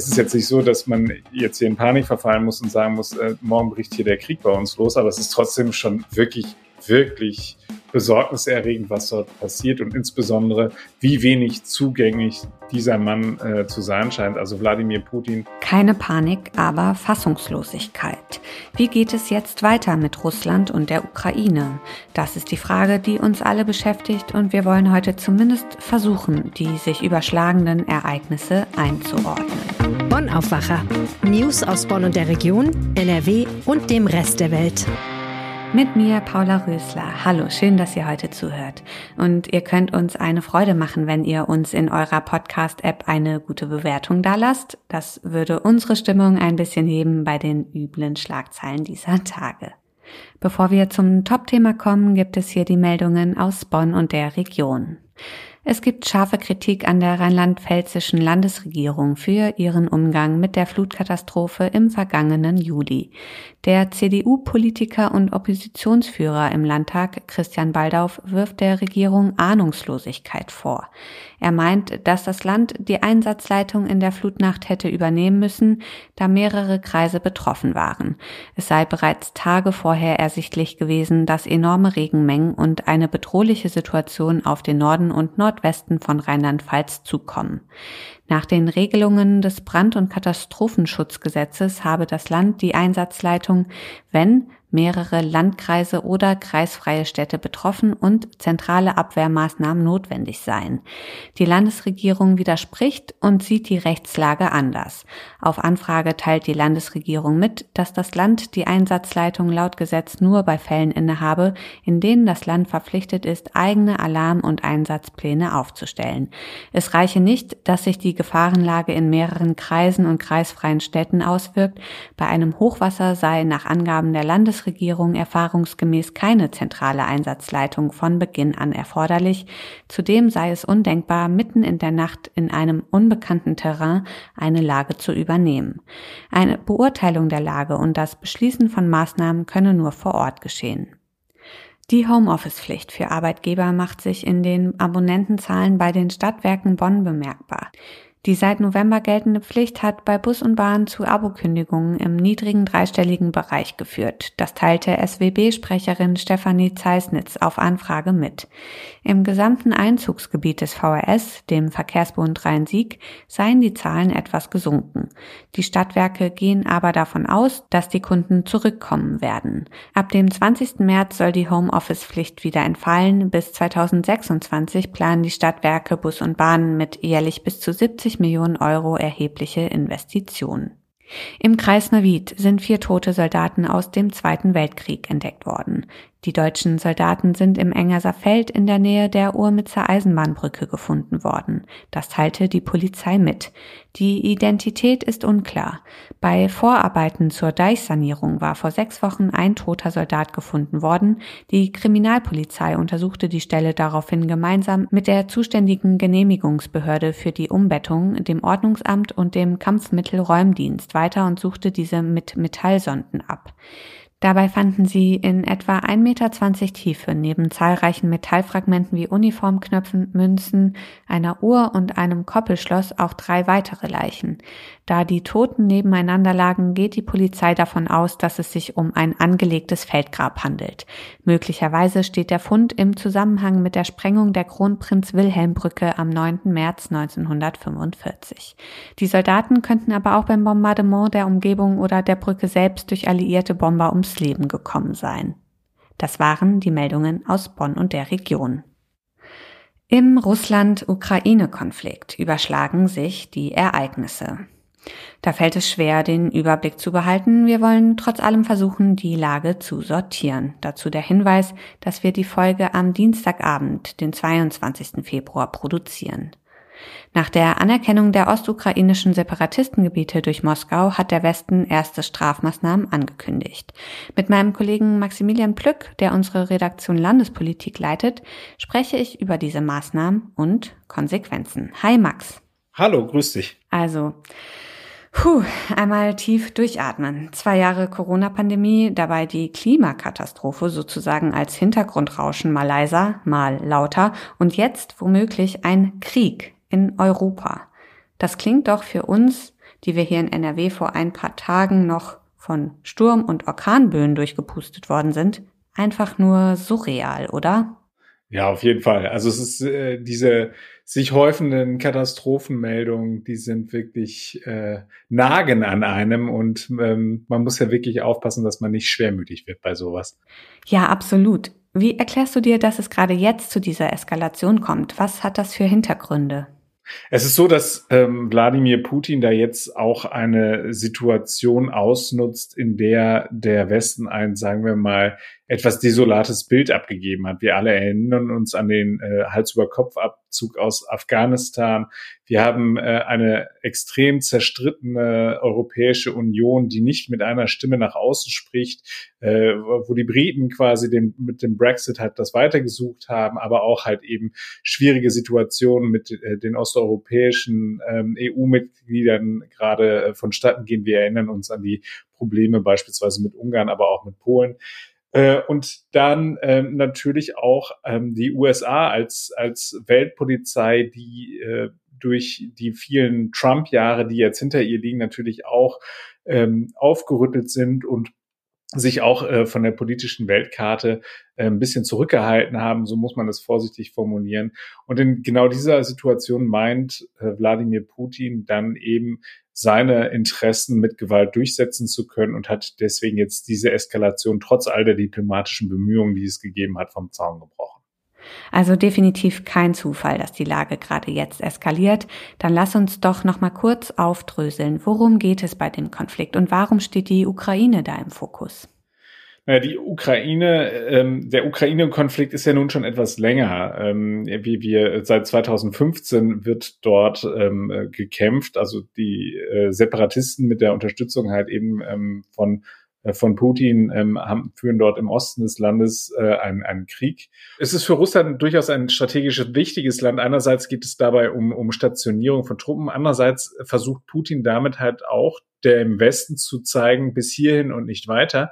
es ist jetzt nicht so, dass man jetzt hier in Panik verfallen muss und sagen muss, äh, morgen bricht hier der Krieg bei uns los, aber es ist trotzdem schon wirklich, wirklich besorgniserregend, was dort passiert und insbesondere, wie wenig zugänglich dieser Mann äh, zu sein scheint, also Wladimir Putin. Keine Panik, aber Fassungslosigkeit. Wie geht es jetzt weiter mit Russland und der Ukraine? Das ist die Frage, die uns alle beschäftigt und wir wollen heute zumindest versuchen, die sich überschlagenden Ereignisse einzuordnen. Bonn Aufwacher. News aus Bonn und der Region, NRW und dem Rest der Welt. Mit mir Paula Rösler. Hallo, schön, dass ihr heute zuhört. Und ihr könnt uns eine Freude machen, wenn ihr uns in eurer Podcast-App eine gute Bewertung dalasst. Das würde unsere Stimmung ein bisschen heben bei den üblen Schlagzeilen dieser Tage. Bevor wir zum Top-Thema kommen, gibt es hier die Meldungen aus Bonn und der Region. Es gibt scharfe Kritik an der rheinland-pfälzischen Landesregierung für ihren Umgang mit der Flutkatastrophe im vergangenen Juli. Der CDU-Politiker und Oppositionsführer im Landtag Christian Baldauf wirft der Regierung Ahnungslosigkeit vor. Er meint, dass das Land die Einsatzleitung in der Flutnacht hätte übernehmen müssen, da mehrere Kreise betroffen waren. Es sei bereits Tage vorher ersichtlich gewesen, dass enorme Regenmengen und eine bedrohliche Situation auf den Norden und Nordwesten von Rheinland-Pfalz zukommen. Nach den Regelungen des Brand- und Katastrophenschutzgesetzes habe das Land die Einsatzleitung, wenn mehrere Landkreise oder kreisfreie Städte betroffen und zentrale Abwehrmaßnahmen notwendig seien. Die Landesregierung widerspricht und sieht die Rechtslage anders. Auf Anfrage teilt die Landesregierung mit, dass das Land die Einsatzleitung laut Gesetz nur bei Fällen innehabe, in denen das Land verpflichtet ist, eigene Alarm- und Einsatzpläne aufzustellen. Es reiche nicht, dass sich die Gefahrenlage in mehreren Kreisen und kreisfreien Städten auswirkt. Bei einem Hochwasser sei nach Angaben der Landes Bundesregierung erfahrungsgemäß keine zentrale Einsatzleitung von Beginn an erforderlich. Zudem sei es undenkbar, mitten in der Nacht in einem unbekannten Terrain eine Lage zu übernehmen. Eine Beurteilung der Lage und das Beschließen von Maßnahmen könne nur vor Ort geschehen. Die Homeoffice-Pflicht für Arbeitgeber macht sich in den Abonnentenzahlen bei den Stadtwerken Bonn bemerkbar. Die seit November geltende Pflicht hat bei Bus und Bahn zu Abokündigungen im niedrigen dreistelligen Bereich geführt. Das teilte SWB-Sprecherin Stefanie Zeisnitz auf Anfrage mit. Im gesamten Einzugsgebiet des VRS, dem Verkehrsbund Rhein-Sieg, seien die Zahlen etwas gesunken. Die Stadtwerke gehen aber davon aus, dass die Kunden zurückkommen werden. Ab dem 20. März soll die Homeoffice-Pflicht wieder entfallen. Bis 2026 planen die Stadtwerke Bus und Bahn mit jährlich bis zu 70 50 Millionen Euro erhebliche Investitionen. Im Kreis Neuwied sind vier tote Soldaten aus dem Zweiten Weltkrieg entdeckt worden. Die deutschen Soldaten sind im Engerser Feld in der Nähe der Urmitzer Eisenbahnbrücke gefunden worden. Das teilte die Polizei mit. Die Identität ist unklar. Bei Vorarbeiten zur Deichsanierung war vor sechs Wochen ein toter Soldat gefunden worden. Die Kriminalpolizei untersuchte die Stelle daraufhin gemeinsam mit der zuständigen Genehmigungsbehörde für die Umbettung, dem Ordnungsamt und dem Kampfmittelräumdienst weiter und suchte diese mit Metallsonden ab. Dabei fanden sie in etwa 1,20 Meter Tiefe neben zahlreichen Metallfragmenten wie Uniformknöpfen, Münzen, einer Uhr und einem Koppelschloss auch drei weitere Leichen. Da die Toten nebeneinander lagen, geht die Polizei davon aus, dass es sich um ein angelegtes Feldgrab handelt. Möglicherweise steht der Fund im Zusammenhang mit der Sprengung der Kronprinz Wilhelm Brücke am 9. März 1945. Die Soldaten könnten aber auch beim Bombardement der Umgebung oder der Brücke selbst durch alliierte Bomber ums Leben gekommen sein. Das waren die Meldungen aus Bonn und der Region. Im Russland-Ukraine-Konflikt überschlagen sich die Ereignisse. Da fällt es schwer, den Überblick zu behalten. Wir wollen trotz allem versuchen, die Lage zu sortieren. Dazu der Hinweis, dass wir die Folge am Dienstagabend, den 22. Februar, produzieren. Nach der Anerkennung der ostukrainischen Separatistengebiete durch Moskau hat der Westen erste Strafmaßnahmen angekündigt. Mit meinem Kollegen Maximilian Plück, der unsere Redaktion Landespolitik leitet, spreche ich über diese Maßnahmen und Konsequenzen. Hi Max. Hallo, grüß dich. Also, Puh, einmal tief durchatmen. Zwei Jahre Corona-Pandemie, dabei die Klimakatastrophe sozusagen als Hintergrundrauschen mal leiser, mal lauter und jetzt womöglich ein Krieg in Europa. Das klingt doch für uns, die wir hier in NRW vor ein paar Tagen noch von Sturm- und Orkanböen durchgepustet worden sind, einfach nur surreal, oder? Ja, auf jeden Fall. Also es ist äh, diese sich häufenden Katastrophenmeldungen, die sind wirklich äh, nagen an einem und ähm, man muss ja wirklich aufpassen, dass man nicht schwermütig wird bei sowas. Ja, absolut. Wie erklärst du dir, dass es gerade jetzt zu dieser Eskalation kommt? Was hat das für Hintergründe? Es ist so, dass ähm, Wladimir Putin da jetzt auch eine Situation ausnutzt, in der der Westen ein, sagen wir mal, etwas desolates Bild abgegeben hat. Wir alle erinnern uns an den äh, Hals-über-Kopf-Abzug aus Afghanistan. Wir haben äh, eine extrem zerstrittene Europäische Union, die nicht mit einer Stimme nach außen spricht, äh, wo die Briten quasi den, mit dem Brexit halt das weitergesucht haben, aber auch halt eben schwierige Situationen mit äh, den osteuropäischen ähm, EU-Mitgliedern gerade äh, vonstatten gehen. Wir erinnern uns an die Probleme beispielsweise mit Ungarn, aber auch mit Polen. Äh, und dann ähm, natürlich auch ähm, die USA als, als Weltpolizei, die äh, durch die vielen Trump-Jahre, die jetzt hinter ihr liegen, natürlich auch ähm, aufgerüttelt sind und sich auch äh, von der politischen Weltkarte äh, ein bisschen zurückgehalten haben, so muss man das vorsichtig formulieren. Und in genau dieser Situation meint äh, Wladimir Putin dann eben seine Interessen mit Gewalt durchsetzen zu können und hat deswegen jetzt diese Eskalation trotz all der diplomatischen Bemühungen, die es gegeben hat, vom Zaun gebrochen. Also definitiv kein Zufall, dass die Lage gerade jetzt eskaliert. Dann lass uns doch noch mal kurz aufdröseln. Worum geht es bei dem Konflikt und warum steht die Ukraine da im Fokus? Naja, die Ukraine, ähm, der Ukraine-Konflikt ist ja nun schon etwas länger. Ähm, wie wir seit 2015 wird dort ähm, gekämpft. Also die äh, Separatisten mit der Unterstützung halt eben ähm, von von Putin ähm, haben, führen dort im Osten des Landes äh, einen, einen Krieg. Es ist für Russland durchaus ein strategisch wichtiges Land. Einerseits geht es dabei um, um Stationierung von Truppen. Andererseits versucht Putin damit halt auch der im Westen zu zeigen, bis hierhin und nicht weiter.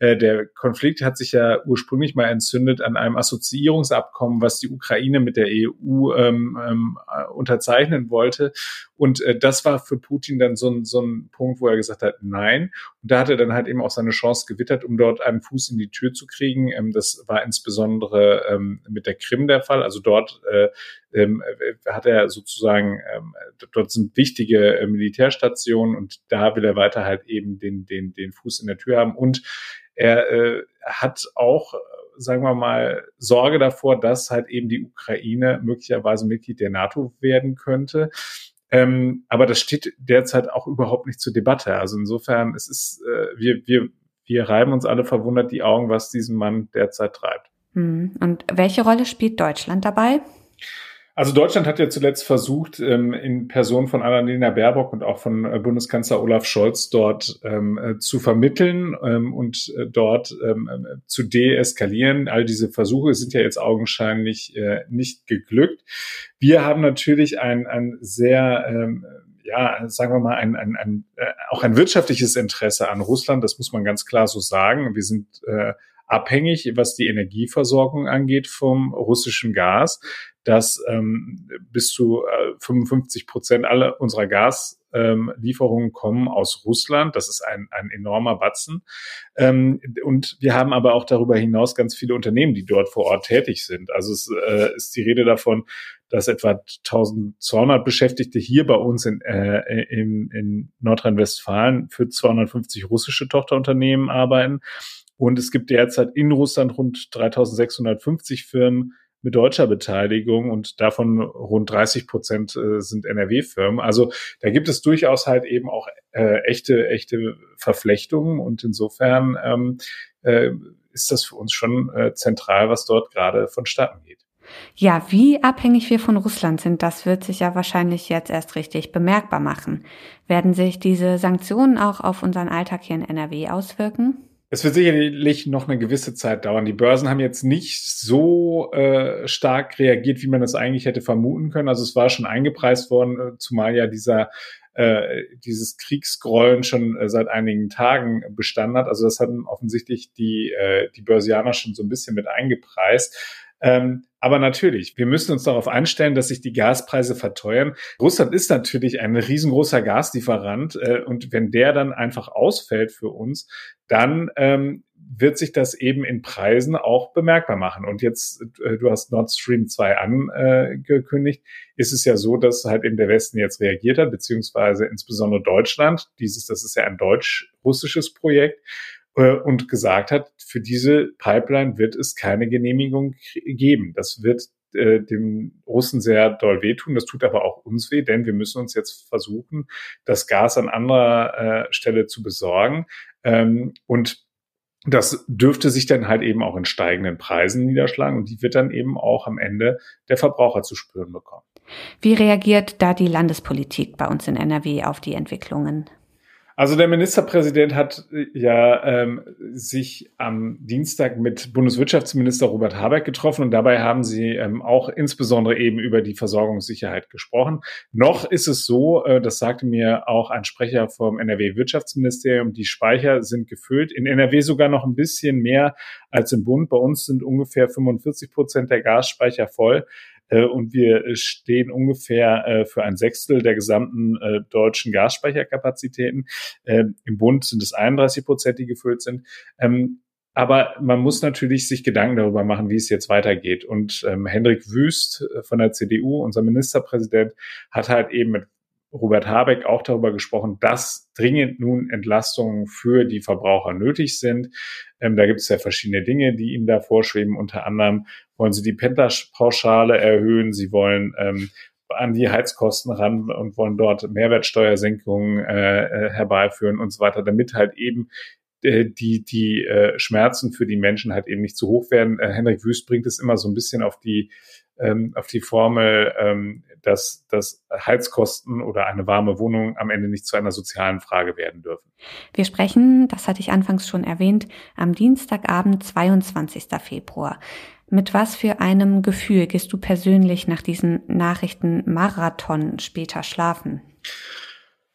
Äh, der Konflikt hat sich ja ursprünglich mal entzündet an einem Assoziierungsabkommen, was die Ukraine mit der EU ähm, ähm, unterzeichnen wollte. Und äh, das war für Putin dann so ein, so ein Punkt, wo er gesagt hat, nein. Und da hat er dann halt eben auch seine Chance gewittert, um dort einen Fuß in die Tür zu kriegen. Ähm, das war insbesondere ähm, mit der Krim der Fall. Also dort äh, ähm, hat er sozusagen, ähm, dort sind wichtige äh, Militärstationen und da will er weiter halt eben den, den, den Fuß in der Tür haben. Und er äh, hat auch, sagen wir mal, Sorge davor, dass halt eben die Ukraine möglicherweise Mitglied der NATO werden könnte. Ähm, aber das steht derzeit auch überhaupt nicht zur Debatte. Also insofern, es ist, äh, wir, wir, wir reiben uns alle verwundert die Augen, was diesen Mann derzeit treibt. Hm. Und welche Rolle spielt Deutschland dabei? Also Deutschland hat ja zuletzt versucht, ähm, in Person von Annalena Baerbock und auch von äh, Bundeskanzler Olaf Scholz dort ähm, äh, zu vermitteln ähm, und äh, dort zu deeskalieren. All diese Versuche sind ja jetzt augenscheinlich nicht geglückt. Wir haben natürlich ein, ein sehr ja, sagen wir mal, ein, ein, ein, auch ein wirtschaftliches Interesse an Russland. Das muss man ganz klar so sagen. Wir sind abhängig, was die Energieversorgung angeht, vom russischen Gas dass ähm, bis zu äh, 55 Prozent aller unserer Gaslieferungen ähm, kommen aus Russland. Das ist ein, ein enormer Batzen. Ähm, und wir haben aber auch darüber hinaus ganz viele Unternehmen, die dort vor Ort tätig sind. Also es äh, ist die Rede davon, dass etwa 1200 Beschäftigte hier bei uns in, äh, in, in Nordrhein-Westfalen für 250 russische Tochterunternehmen arbeiten. Und es gibt derzeit in Russland rund 3650 Firmen, mit deutscher Beteiligung und davon rund 30 Prozent äh, sind NRW-Firmen. Also da gibt es durchaus halt eben auch äh, echte, echte Verflechtungen und insofern ähm, äh, ist das für uns schon äh, zentral, was dort gerade vonstatten geht. Ja, wie abhängig wir von Russland sind, das wird sich ja wahrscheinlich jetzt erst richtig bemerkbar machen. Werden sich diese Sanktionen auch auf unseren Alltag hier in NRW auswirken? Es wird sicherlich noch eine gewisse Zeit dauern. Die Börsen haben jetzt nicht so äh, stark reagiert, wie man es eigentlich hätte vermuten können. Also es war schon eingepreist worden, äh, zumal ja dieser äh, dieses Kriegsgrollen schon äh, seit einigen Tagen bestanden hat. Also das hatten offensichtlich die, äh, die Börsianer schon so ein bisschen mit eingepreist. Ähm, aber natürlich, wir müssen uns darauf einstellen, dass sich die Gaspreise verteuern. Russland ist natürlich ein riesengroßer Gaslieferant äh, und wenn der dann einfach ausfällt für uns, dann ähm, wird sich das eben in Preisen auch bemerkbar machen. Und jetzt, äh, du hast Nord Stream 2 angekündigt, ist es ja so, dass halt eben der Westen jetzt reagiert hat, beziehungsweise insbesondere Deutschland. Dieses, das ist ja ein deutsch-russisches Projekt äh, und gesagt hat, für diese Pipeline wird es keine Genehmigung geben. Das wird äh, dem Russen sehr doll wehtun. Das tut aber auch uns weh, denn wir müssen uns jetzt versuchen, das Gas an anderer äh, Stelle zu besorgen. Ähm, und das dürfte sich dann halt eben auch in steigenden Preisen niederschlagen und die wird dann eben auch am Ende der Verbraucher zu spüren bekommen. Wie reagiert da die Landespolitik bei uns in NRW auf die Entwicklungen? Also der Ministerpräsident hat äh, ja ähm, sich am Dienstag mit Bundeswirtschaftsminister Robert Habeck getroffen und dabei haben sie ähm, auch insbesondere eben über die Versorgungssicherheit gesprochen. Noch ist es so, äh, das sagte mir auch ein Sprecher vom NRW-Wirtschaftsministerium, die Speicher sind gefüllt. In NRW sogar noch ein bisschen mehr als im Bund. Bei uns sind ungefähr 45 Prozent der Gasspeicher voll. Äh, und wir stehen ungefähr äh, für ein Sechstel der gesamten äh, deutschen Gasspeicherkapazitäten. Ähm, Im Bund sind es 31 Prozent, die gefüllt sind. Ähm, aber man muss natürlich sich Gedanken darüber machen, wie es jetzt weitergeht. Und ähm, Hendrik Wüst von der CDU, unser Ministerpräsident, hat halt eben mit Robert Habeck auch darüber gesprochen, dass dringend nun Entlastungen für die Verbraucher nötig sind. Ähm, da gibt es ja verschiedene Dinge, die ihm da vorschweben. Unter anderem wollen sie die Pendlerpauschale erhöhen, sie wollen ähm, an die Heizkosten ran und wollen dort Mehrwertsteuersenkungen äh, äh, herbeiführen und so weiter, damit halt eben die, die äh, Schmerzen für die Menschen halt eben nicht zu hoch werden. Äh, Henrik Wüst bringt es immer so ein bisschen auf die ähm, auf die Formel, ähm, dass, dass Heizkosten oder eine warme Wohnung am Ende nicht zu einer sozialen Frage werden dürfen. Wir sprechen, das hatte ich anfangs schon erwähnt, am Dienstagabend, 22. Februar. Mit was für einem Gefühl gehst du persönlich nach diesen Nachrichten Marathon später schlafen?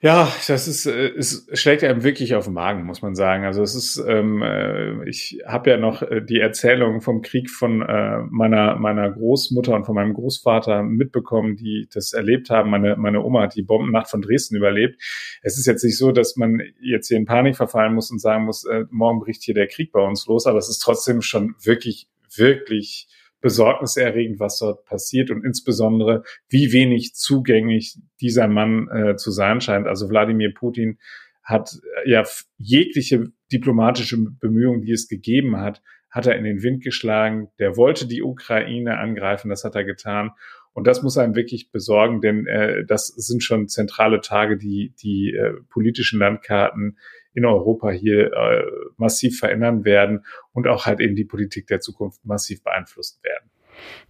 Ja, das ist, äh, es schlägt einem wirklich auf den Magen, muss man sagen. Also es ist, ähm, äh, ich habe ja noch äh, die Erzählung vom Krieg von äh, meiner meiner Großmutter und von meinem Großvater mitbekommen, die das erlebt haben. Meine meine Oma hat die Bombennacht von Dresden überlebt. Es ist jetzt nicht so, dass man jetzt hier in Panik verfallen muss und sagen muss, äh, morgen bricht hier der Krieg bei uns los, aber es ist trotzdem schon wirklich wirklich besorgniserregend, was dort passiert und insbesondere, wie wenig zugänglich dieser Mann äh, zu sein scheint. Also Wladimir Putin hat äh, ja jegliche diplomatische Bemühungen, die es gegeben hat, hat er in den Wind geschlagen. Der wollte die Ukraine angreifen, das hat er getan. Und das muss einem wirklich besorgen, denn äh, das sind schon zentrale Tage, die die äh, politischen Landkarten in Europa hier äh, massiv verändern werden und auch halt eben die Politik der Zukunft massiv beeinflussen werden.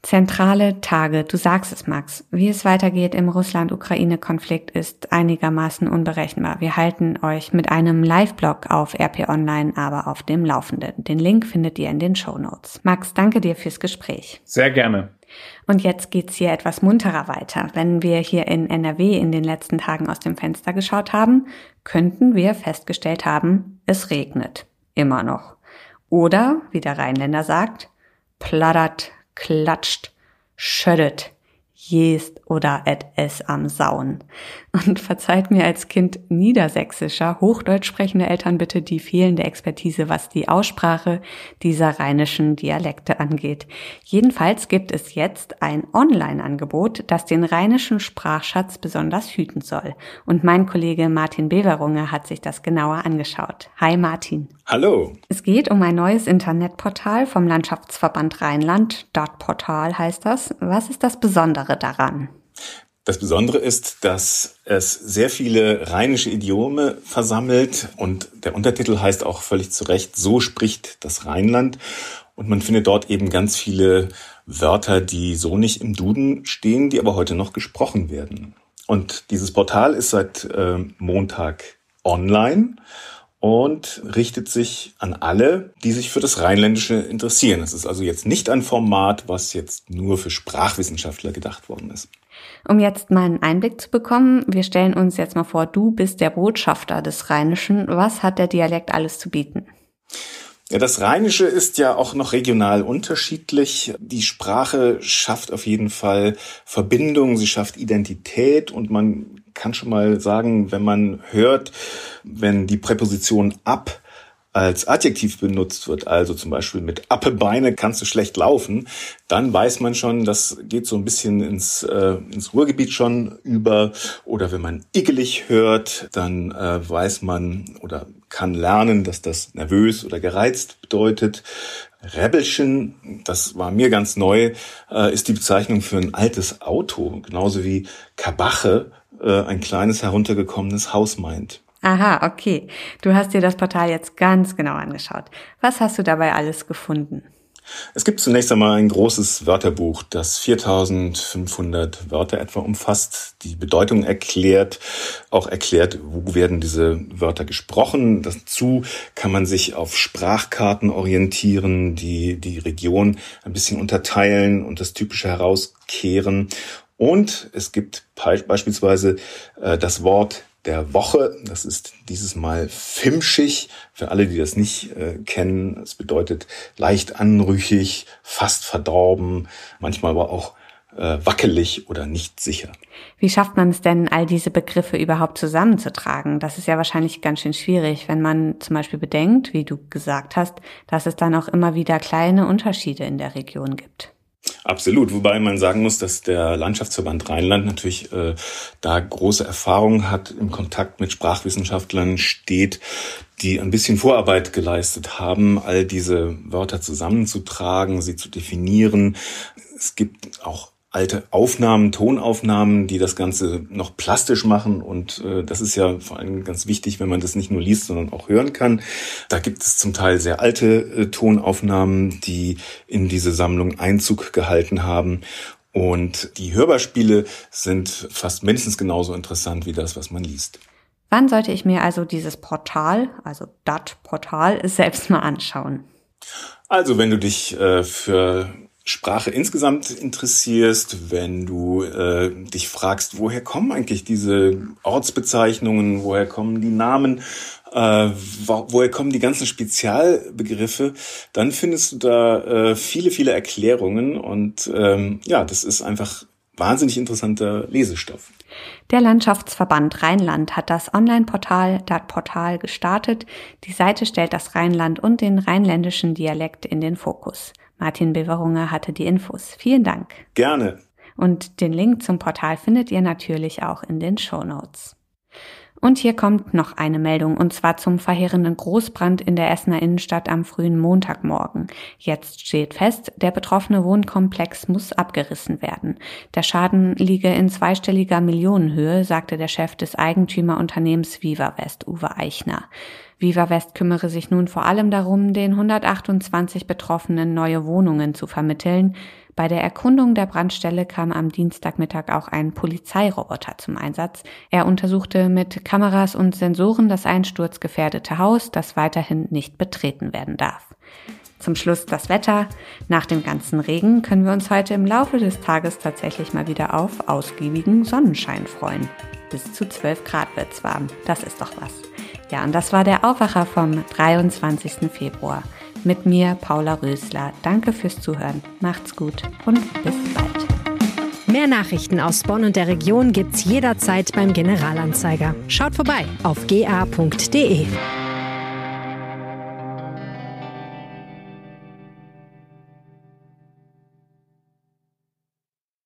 Zentrale Tage, du sagst es, Max. Wie es weitergeht im Russland-Ukraine-Konflikt ist einigermaßen unberechenbar. Wir halten euch mit einem Live-Blog auf RP Online aber auf dem Laufenden. Den Link findet ihr in den Show Notes. Max, danke dir fürs Gespräch. Sehr gerne. Und jetzt geht's hier etwas munterer weiter. Wenn wir hier in NRW in den letzten Tagen aus dem Fenster geschaut haben, könnten wir festgestellt haben, es regnet. Immer noch. Oder, wie der Rheinländer sagt, plattert, klatscht, schüttet jest oder et es am Sauen. Und verzeiht mir als Kind niedersächsischer, hochdeutsch sprechender Eltern bitte die fehlende Expertise, was die Aussprache dieser rheinischen Dialekte angeht. Jedenfalls gibt es jetzt ein Online-Angebot, das den rheinischen Sprachschatz besonders hüten soll. Und mein Kollege Martin Beverunge hat sich das genauer angeschaut. Hi Martin. Hallo. Es geht um ein neues Internetportal vom Landschaftsverband Rheinland. Dot Portal heißt das. Was ist das Besondere daran? Das Besondere ist, dass es sehr viele rheinische Idiome versammelt und der Untertitel heißt auch völlig zu Recht, so spricht das Rheinland. Und man findet dort eben ganz viele Wörter, die so nicht im Duden stehen, die aber heute noch gesprochen werden. Und dieses Portal ist seit äh, Montag online und richtet sich an alle, die sich für das Rheinländische interessieren. Es ist also jetzt nicht ein Format, was jetzt nur für Sprachwissenschaftler gedacht worden ist. Um jetzt mal einen Einblick zu bekommen, wir stellen uns jetzt mal vor, du bist der Botschafter des Rheinischen. Was hat der Dialekt alles zu bieten? Ja, das Rheinische ist ja auch noch regional unterschiedlich. Die Sprache schafft auf jeden Fall Verbindung, sie schafft Identität und man kann schon mal sagen, wenn man hört, wenn die Präposition ab als Adjektiv benutzt wird, also zum Beispiel mit Appebeine kannst du schlecht laufen, dann weiß man schon, das geht so ein bisschen ins, äh, ins Ruhrgebiet schon über. Oder wenn man ickelig hört, dann äh, weiß man oder kann lernen, dass das nervös oder gereizt bedeutet. Rebelchen, das war mir ganz neu, äh, ist die Bezeichnung für ein altes Auto, genauso wie Kabache äh, ein kleines heruntergekommenes Haus meint. Aha, okay. Du hast dir das Portal jetzt ganz genau angeschaut. Was hast du dabei alles gefunden? Es gibt zunächst einmal ein großes Wörterbuch, das 4500 Wörter etwa umfasst, die Bedeutung erklärt, auch erklärt, wo werden diese Wörter gesprochen. Dazu kann man sich auf Sprachkarten orientieren, die die Region ein bisschen unterteilen und das Typische herauskehren. Und es gibt beispielsweise äh, das Wort der Woche. Das ist dieses Mal Fimschig. Für alle, die das nicht äh, kennen, es bedeutet leicht anrüchig, fast verdorben, manchmal aber auch äh, wackelig oder nicht sicher. Wie schafft man es denn, all diese Begriffe überhaupt zusammenzutragen? Das ist ja wahrscheinlich ganz schön schwierig, wenn man zum Beispiel bedenkt, wie du gesagt hast, dass es dann auch immer wieder kleine Unterschiede in der Region gibt. Absolut, wobei man sagen muss, dass der Landschaftsverband Rheinland natürlich äh, da große Erfahrung hat, im Kontakt mit Sprachwissenschaftlern steht, die ein bisschen Vorarbeit geleistet haben, all diese Wörter zusammenzutragen, sie zu definieren. Es gibt auch alte Aufnahmen, Tonaufnahmen, die das Ganze noch plastisch machen. Und äh, das ist ja vor allem ganz wichtig, wenn man das nicht nur liest, sondern auch hören kann. Da gibt es zum Teil sehr alte äh, Tonaufnahmen, die in diese Sammlung Einzug gehalten haben. Und die Hörbeispiele sind fast mindestens genauso interessant wie das, was man liest. Wann sollte ich mir also dieses Portal, also dat Portal, selbst mal anschauen? Also, wenn du dich äh, für Sprache insgesamt interessierst, wenn du äh, dich fragst, woher kommen eigentlich diese Ortsbezeichnungen, woher kommen die Namen, äh, wo, woher kommen die ganzen Spezialbegriffe, dann findest du da äh, viele, viele Erklärungen und ähm, ja, das ist einfach wahnsinnig interessanter Lesestoff. Der Landschaftsverband Rheinland hat das Online-Portal Dat Portal gestartet. Die Seite stellt das Rheinland und den rheinländischen Dialekt in den Fokus. Martin Beverunger hatte die Infos. Vielen Dank. Gerne. Und den Link zum Portal findet ihr natürlich auch in den Show Notes. Und hier kommt noch eine Meldung, und zwar zum verheerenden Großbrand in der Essener Innenstadt am frühen Montagmorgen. Jetzt steht fest, der betroffene Wohnkomplex muss abgerissen werden. Der Schaden liege in zweistelliger Millionenhöhe, sagte der Chef des Eigentümerunternehmens Viva West, Uwe Eichner. Viva West kümmere sich nun vor allem darum, den 128 Betroffenen neue Wohnungen zu vermitteln. Bei der Erkundung der Brandstelle kam am Dienstagmittag auch ein Polizeiroboter zum Einsatz. Er untersuchte mit Kameras und Sensoren das einsturzgefährdete Haus, das weiterhin nicht betreten werden darf. Zum Schluss das Wetter. Nach dem ganzen Regen können wir uns heute im Laufe des Tages tatsächlich mal wieder auf ausgiebigen Sonnenschein freuen. Bis zu 12 Grad wird's warm. Das ist doch was. Ja, und das war der Aufwacher vom 23. Februar. Mit mir, Paula Rösler. Danke fürs Zuhören. Macht's gut und bis bald. Mehr Nachrichten aus Bonn und der Region gibt's jederzeit beim Generalanzeiger. Schaut vorbei auf ga.de.